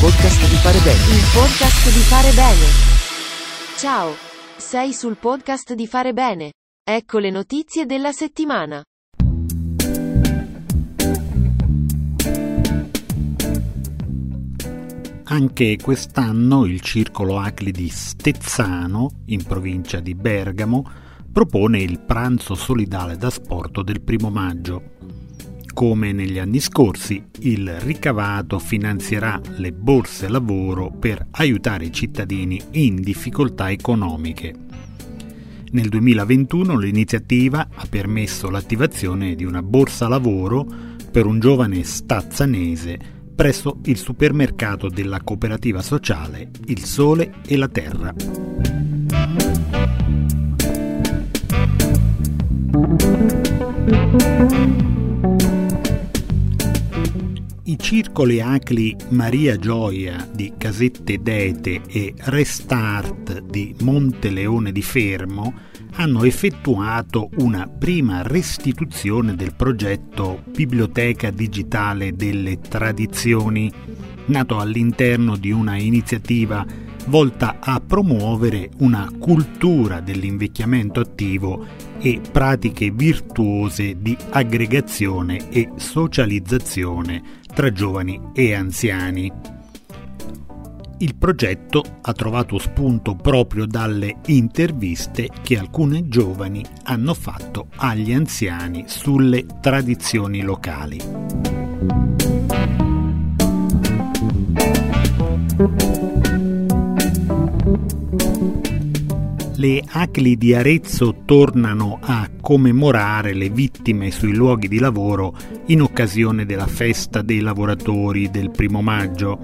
podcast di fare bene. Il podcast di fare bene. Ciao. Sei sul podcast di fare bene. Ecco le notizie della settimana. Anche quest'anno il Circolo Acli di Stezzano, in provincia di Bergamo, propone il pranzo solidale da sport del primo maggio. Come negli anni scorsi, il ricavato finanzierà le borse lavoro per aiutare i cittadini in difficoltà economiche. Nel 2021 l'iniziativa ha permesso l'attivazione di una borsa lavoro per un giovane stazzanese presso il supermercato della cooperativa sociale Il Sole e la Terra. Circoli ACLI Maria Gioia di Casette d'Ete e Restart di Monteleone di Fermo hanno effettuato una prima restituzione del progetto Biblioteca Digitale delle Tradizioni, nato all'interno di una iniziativa volta a promuovere una cultura dell'invecchiamento attivo e pratiche virtuose di aggregazione e socializzazione tra giovani e anziani. Il progetto ha trovato spunto proprio dalle interviste che alcune giovani hanno fatto agli anziani sulle tradizioni locali. Le ACLI di Arezzo tornano a commemorare le vittime sui luoghi di lavoro in occasione della festa dei lavoratori del primo maggio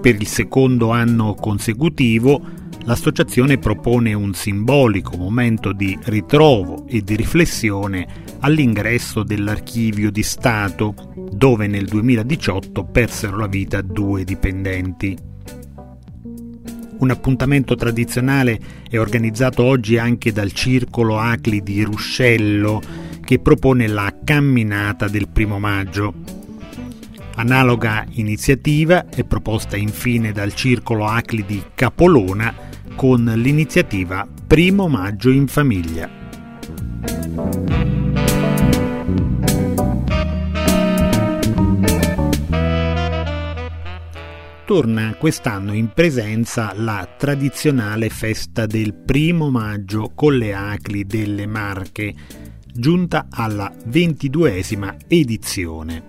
per il secondo anno consecutivo l'associazione propone un simbolico momento di ritrovo e di riflessione all'ingresso dell'archivio di Stato, dove nel 2018 persero la vita due dipendenti. Un appuntamento tradizionale è organizzato oggi anche dal Circolo Acli di Ruscello, che propone la camminata del primo maggio. Analoga iniziativa è proposta infine dal Circolo Acli di Capolona con l'iniziativa Primo Maggio in Famiglia. Torna quest'anno in presenza la tradizionale festa del primo maggio con le Acli delle Marche, giunta alla ventiduesima edizione.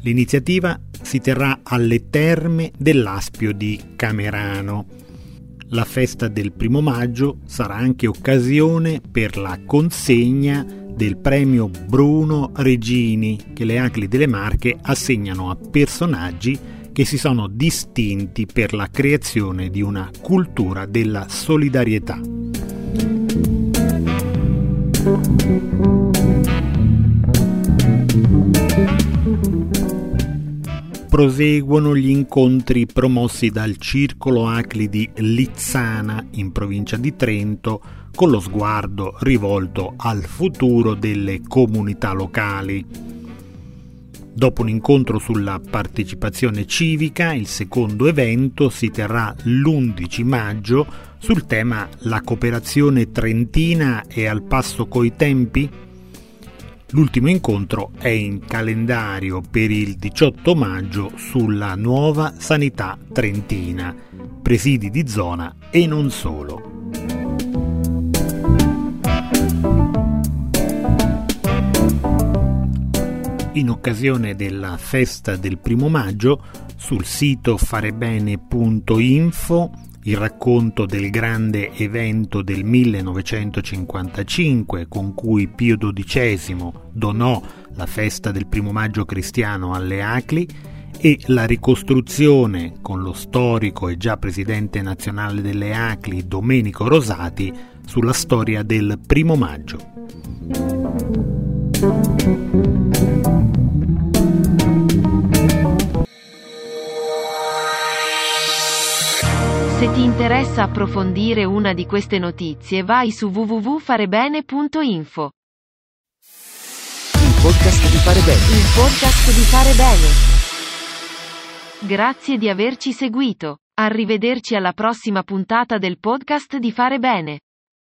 L'iniziativa si terrà alle terme dell'Aspio di Camerano. La festa del primo maggio sarà anche occasione per la consegna del premio Bruno Regini che le Acli delle Marche assegnano a personaggi che si sono distinti per la creazione di una cultura della solidarietà proseguono gli incontri promossi dal Circolo Acli di Lizzana in provincia di Trento con lo sguardo rivolto al futuro delle comunità locali. Dopo un incontro sulla partecipazione civica, il secondo evento si terrà l'11 maggio sul tema La cooperazione trentina è al passo coi tempi? L'ultimo incontro è in calendario per il 18 maggio sulla nuova sanità trentina, presidi di zona e non solo. In occasione della festa del primo maggio, sul sito farebene.info il racconto del grande evento del 1955 con cui Pio XII donò la festa del primo maggio cristiano alle Acli e la ricostruzione con lo storico e già presidente nazionale delle Acli Domenico Rosati sulla storia del primo maggio. Se ti interessa approfondire una di queste notizie vai su www.farebene.info. Il podcast di fare bene. Il podcast di fare bene. Grazie di averci seguito. Arrivederci alla prossima puntata del podcast di Fare Bene.